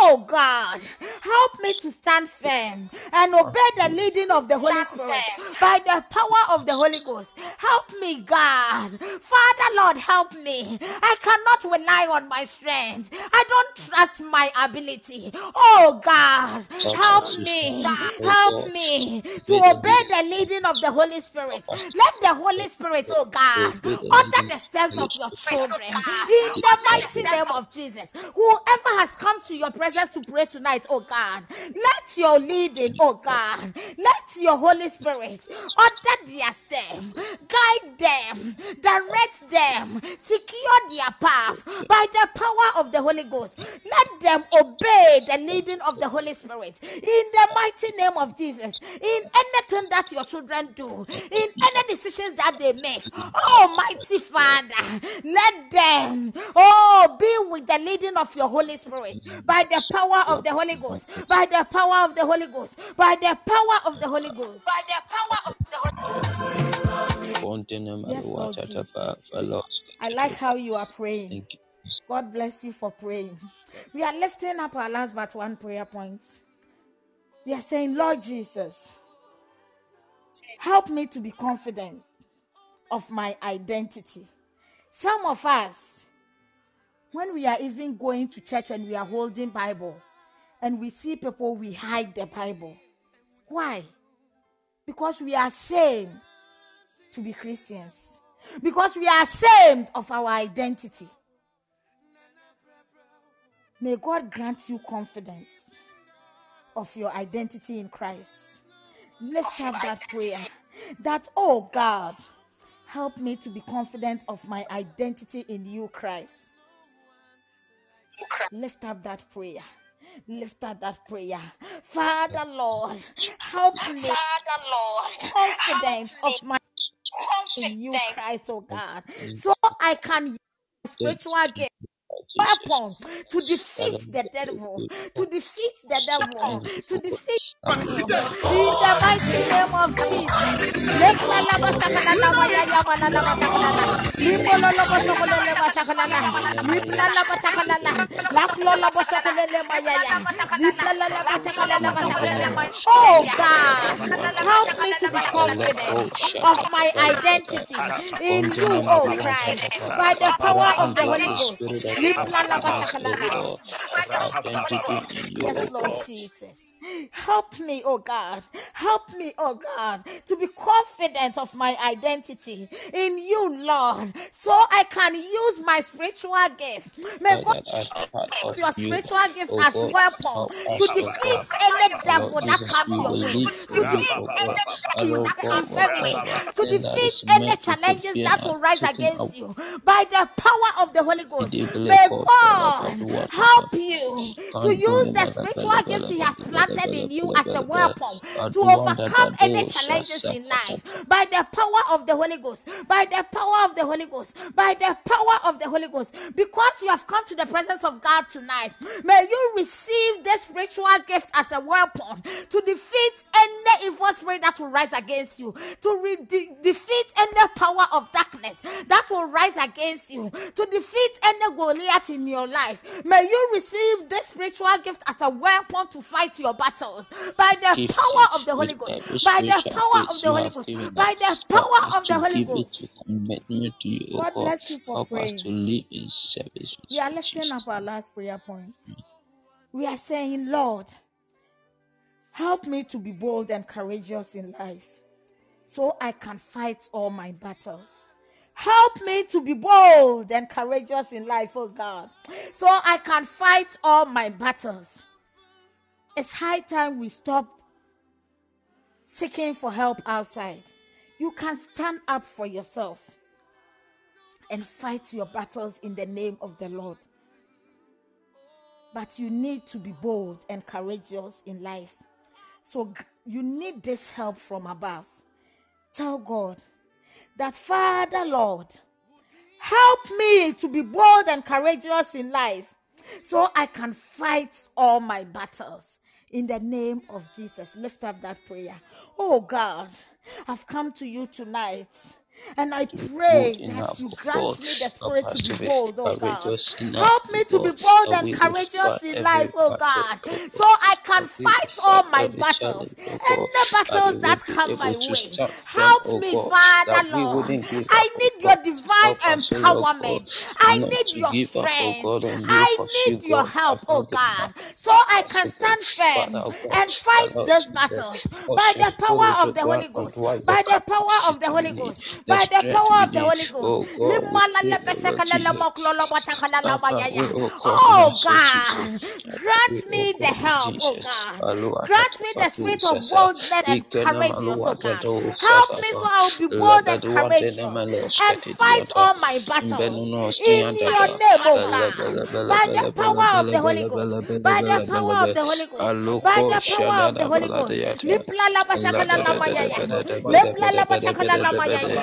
Oh God, help me to stand firm and obey the leading of the Holy Spirit by the power of the Holy Ghost. Help me, God. Father, Lord, help me. I cannot rely on my strength. I don't trust my ability. Oh God, help me. Help me to obey the leading of the Holy Spirit. Let the Holy Spirit, oh God, order the steps of your children in the mighty name of Jesus. Whoever has come to your presence to pray tonight, oh God, let your leading, oh God, let your Holy Spirit order their steps, guide them, direct them, secure their path by the power of the Holy Ghost. Let them obey the leading of the Holy Spirit in the mighty name of Jesus. In anything that your children do, in any decisions that they make, Almighty Father, let them, oh, be with the leading of your Holy Spirit by the power of the Holy Ghost, by the power of the Holy Ghost, by the power of the Holy Ghost. By the power of the Holy Continue, Yes, Lord Maluata, Jesus. Tapa, Fellows. I like how you are praying. God bless you for praying. We are lifting up our last but one prayer point. We are saying, Lord Jesus, help me to be confident of my identity. Some of us, when we are even going to church and we are holding Bible and we see people, we hide the Bible. Why? Because we are ashamed to be Christians. Because we are ashamed of our identity. May God grant you confidence of your identity in Christ. Lift up that prayer that, oh God, help me to be confident of my identity in you, Christ. Lift up that prayer. Lift up that prayer. Father, Lord, help me Father Lord, confident help me of my in you, confident Christ, oh God, so I can use spiritual gift Jesus. Weapon to defeat the devil, to defeat the devil, to defeat the devil. In the mighty name of Jesus. Leklalaba shakalalaba yayaba lalaba shakalala. Limbololobo shokoleleba shakalala. Liplalaba takalala. Laklolabo shokoleleba yaya. Ziplalaba takaleleba shakalala. Oh God, help me to be confident of my identity in you, oh Christ, by the power of the Holy Ghost. Liplalaba shakalala. Identity in you, Yes, O Lord Jesus. Help me, oh God. Help me, oh God, to be confident of my identity in you, Lord, so I can use my spiritual gift. May God Father, as part use your spiritual gift as weapon to defeat any devil that comes your way, to defeat any God. you And, O that infirmity, whatever to defeat any meant to put challenges that will rise against you by the power of the Holy Ghost. May God, help you to use the spiritual gift He has bala planted in you as a weapon to overcome any challenges in life by the power of the Holy Ghost, by the power of the Holy Ghost, by the power of the Holy Ghost. Because you have come to the presence of God tonight, may you receive this spiritual gift as a weapon to defeat any evil spirit that will rise against you, to re- de- defeat any power of darkness that will rise against you, to defeat any Goliath in your life. May you receive this spiritual gift as a weapon to fight your battles by the power of the Holy Ghost, by the power of the Holy Ghost, by the power of the Holy give it to Ghost. continue to you, O God God. bless you for praying. to live in service We are lifting up our last prayer point. We are saying, Lord, help me to be bold and courageous in life so I can fight all my battles. Help me to be bold and courageous in life, oh God, so I can fight all my battles. It's high time we stop seeking for help outside. You can stand up for yourself and fight your battles in the name of the Lord. But you need to be bold and courageous in life. So you need this help from above. Tell God that, Father, Lord, help me to be bold and courageous in life so I can fight all my battles. In the name of Jesus, lift up that prayer. Oh God, I've come to you tonight. And I pray that you grant me the spirit to be bold, oh God. Help me to be bold and courageous in life, oh God, so I can That we will fight all my battles. challenge, O God. Any That we battles that come my way, help me, Father, Lord. I need your divine Help us, O Lord God, empowerment. I need your give up, O strength. God, on you, I need your help, oh not given up God, so I can stand firm and fight these battles by the oh, power of the Holy Ghost, by the power of the Holy Ghost, the by the power of the. Holy Ghost. Oh God, oh Lord Jesus. Have a way, oh Oh, oh us, oh, Jesus. God, Have a way, grant me the help, oh God. Grant me the spirit of boldness and courageous, oh God. Help me so. I'll be bold and courageous oh, and fight all my battles in your name, oh God. By the power of the Holy Ghost, by the power of the Holy Ghost, by the power of the Holy Ghost.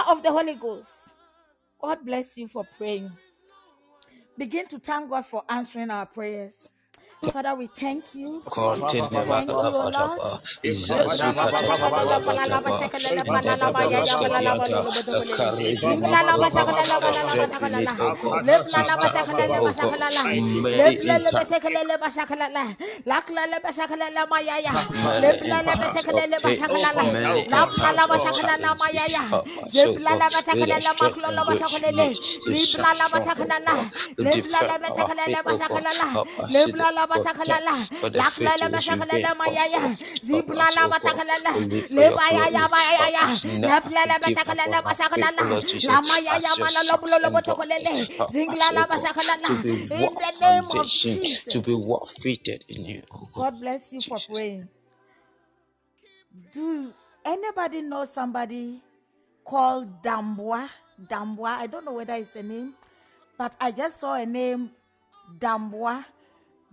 of the Holy Ghost. God bless you for praying. Begin to thank God for answering our prayers. Father, we thank you. Thank you, O Lord. Bakapa, Izazi Katapa, Bakapa, In the name of Jesus. to be what fitted in you. oh God. God bless you for praying. Do anybody know somebody called Damoah? Damoah. I don't know whether it's a name, but I just saw a name Damoah.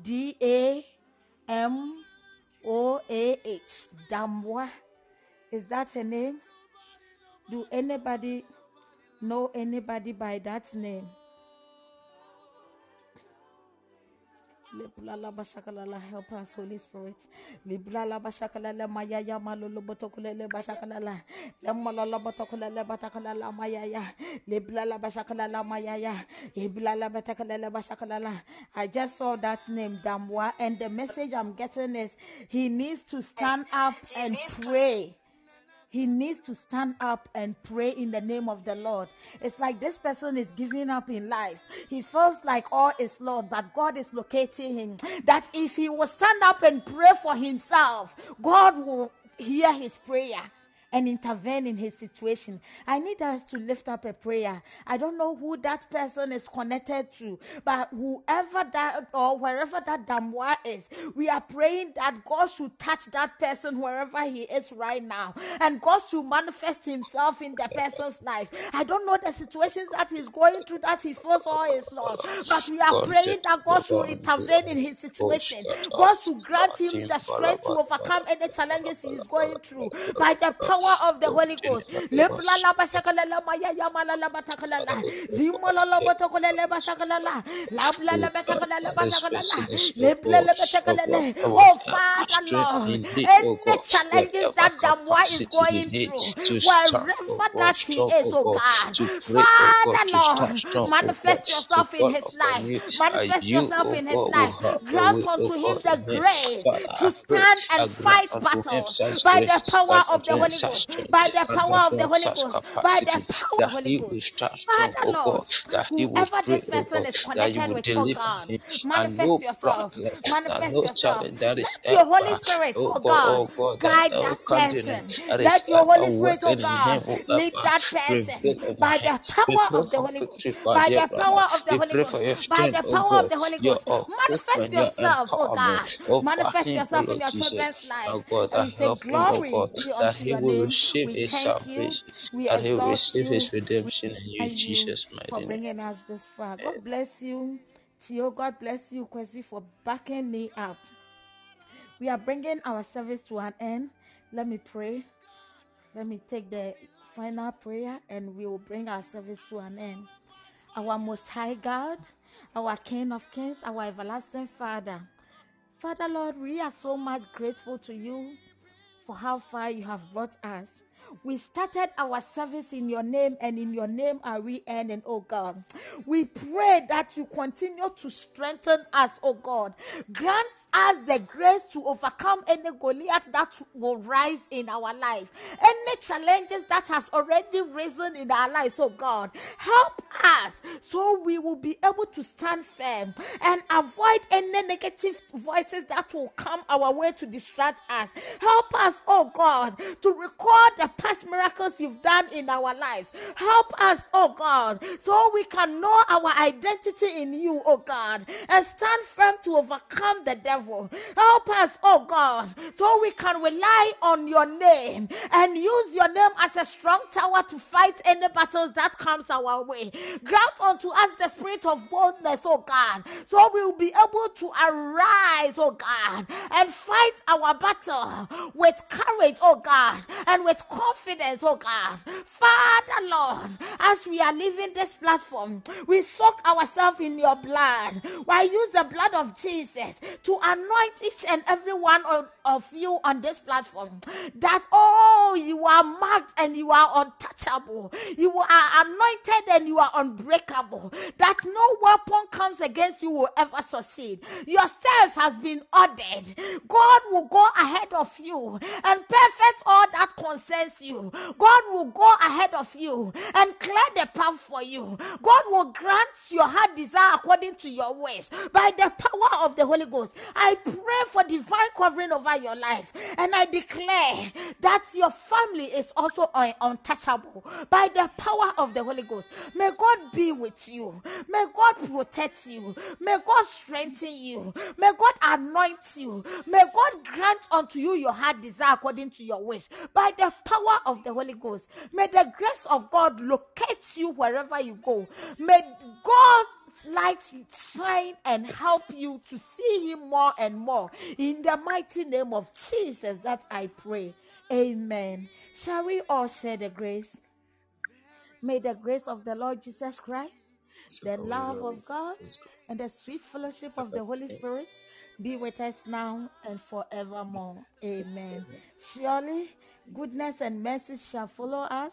D A M O A H. Dambwa. Is that a name? Do anybody know anybody by that name? Liblala bashakalala, help us, Holy Spirit. Liblala bashakalala, mayaya malolo botokulele bashakalala. Lemololo botokulele batakalala mayaya. Liblala bashakalala mayaya. Liblala batakalele bashakalala. I just saw that name, Damoah, and the message I'm getting is he needs to stand up and pray. He needs to stand up and pray in the name of the Lord. It's like this person is giving up in life. He feels like all is lost, but God is locating him. That if he will stand up and pray for himself, God will hear his prayer and intervene in his situation. I need us to lift up a prayer. I don't know who that person is connected to, but whoever that or wherever that Damoah is, we are praying that God should touch that person wherever he is right now, and God should manifest himself in the person's life. I don't know the situations that he's going through that he feels all is lost, but we are praying that God should intervene in his situation. God should grant him the strength to overcome any challenges he is going through by the power of the Holy Ghost. Leplala bashakalala mayaya malala batakalala. Zimololo botokolele bashakalala. Lablala batakalala bashakalala. Leplele batakalele. Oh Father Lord, any challenges that Damoah is going through, wherever that he is, oh God, Father Lord, manifest yourself in his life. Manifest yourself in his life. Grant unto him the grace to stand and fight battles by the power of the Holy Ghost. By the power of the Holy Ghost. By the power of the Holy Ghost. Father Lord, whoever this person is connected with, oh God, manifest yourself. Manifest yourself. Let your Holy Spirit, oh God, guide that person. Let your Holy Spirit, oh God, lead that person by the power of the Holy Ghost. By the power of the Holy Ghost. By the power of the Holy Ghost. Manifest yourself, oh God. Manifest yourself in your children's life. And say, Glory be that unto he your will receive We his you. salvation, We that he will receive his you redemption in you, and you Jesus' for mighty name. bringing us this far. Eh. God bless you. Tio, God bless you, Kwesi, for backing me up. We are bringing our service to an end. Let me pray. Let me take the final prayer and we will bring our service to an end. Our Most High God, our King of Kings, our everlasting Father. Father Lord, we are so much grateful to you for how far you have brought us. We started our service in your name, and in your name are we ending, oh God. We pray that you continue to strengthen us, oh God. Grant us the grace to overcome any Goliath that will rise in our life, any challenges that has already risen in our lives, oh God. Help us so we will be able to stand firm and avoid any negative voices that will come our way to distract us. Help us, oh God, to record the past miracles you've done in our lives. Help us, oh God, so we can know our identity in you, oh God, and stand firm to overcome the devil. Help us, oh God, so we can rely on your name and use your name as a strong tower to fight any battles that comes our way. Grant unto us the spirit of boldness, oh God, so we will be able to arise, oh God, and fight our battle with courage, oh God, and with confidence, oh God. Father, Lord, as we are leaving this platform, we soak ourselves in your blood. I use the blood of Jesus to anoint each and every one of, of you on this platform. That, oh, you are marked and you are untouchable. You are anointed and you are unbreakable. That no weapon comes against you will ever succeed. Your steps has been ordered. God will go ahead of you and perfect all that concerns you. God will go ahead of you and clear the path for you. God will grant your heart desire according to your ways by the power of the Holy Ghost. I pray for divine covering over your life and I declare that your family is also un- untouchable by the power of the Holy Ghost. May God be with you. May God protect you. May God strengthen you. May God anoint you. May God grant unto you your heart desire according to your wish by the power of the Holy Ghost. May the grace of God locate you wherever you go. May God light shine and help you to see him more and more. In the mighty name of jesus that i pray. Amen. Shall we all share the grace? May the grace of the lord jesus christ the love of god and the sweet fellowship of the holy spirit be with us now and forevermore. Amen. Surely goodness and mercy shall follow us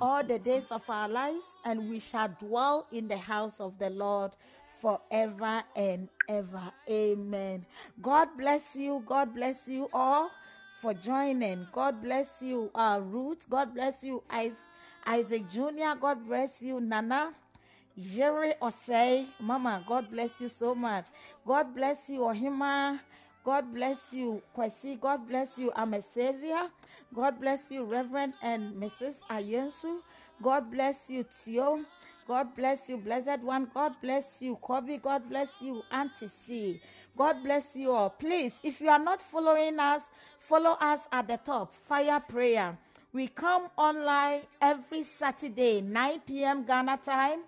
all the days of our lives, and we shall dwell in the house of the Lord forever and ever. Amen. God bless you. God bless you all for joining. God bless you, uh, Ruth. God bless you, Isaac Jr. God bless you, Nana. Jerry Osei, Mama, God bless you so much. God bless you, Ohima. God bless you, Kwesi. God bless you, I'm a Savior. God bless you, Reverend and Mrs. Ayensu. God bless you, Tio. God bless you, Blessed One. God bless you, Kobe. God bless you, Auntie C. God bless you all. Please, if you are not following us, follow us at the top. Fire Prayer. We come online every Saturday, 9 p.m. Ghana time.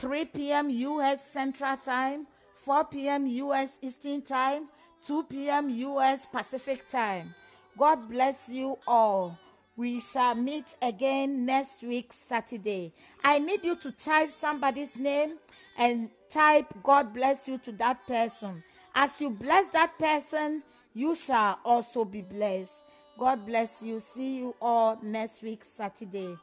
3 p.m. U.S. Central Time, 4 p.m. U.S. Eastern Time, 2 p.m. U.S. Pacific Time. God bless you all. We shall meet again next week, Saturday. I need you to type somebody's name and type God bless you to that person. As you bless that person, you shall also be blessed. God bless you. See you all next week, Saturday.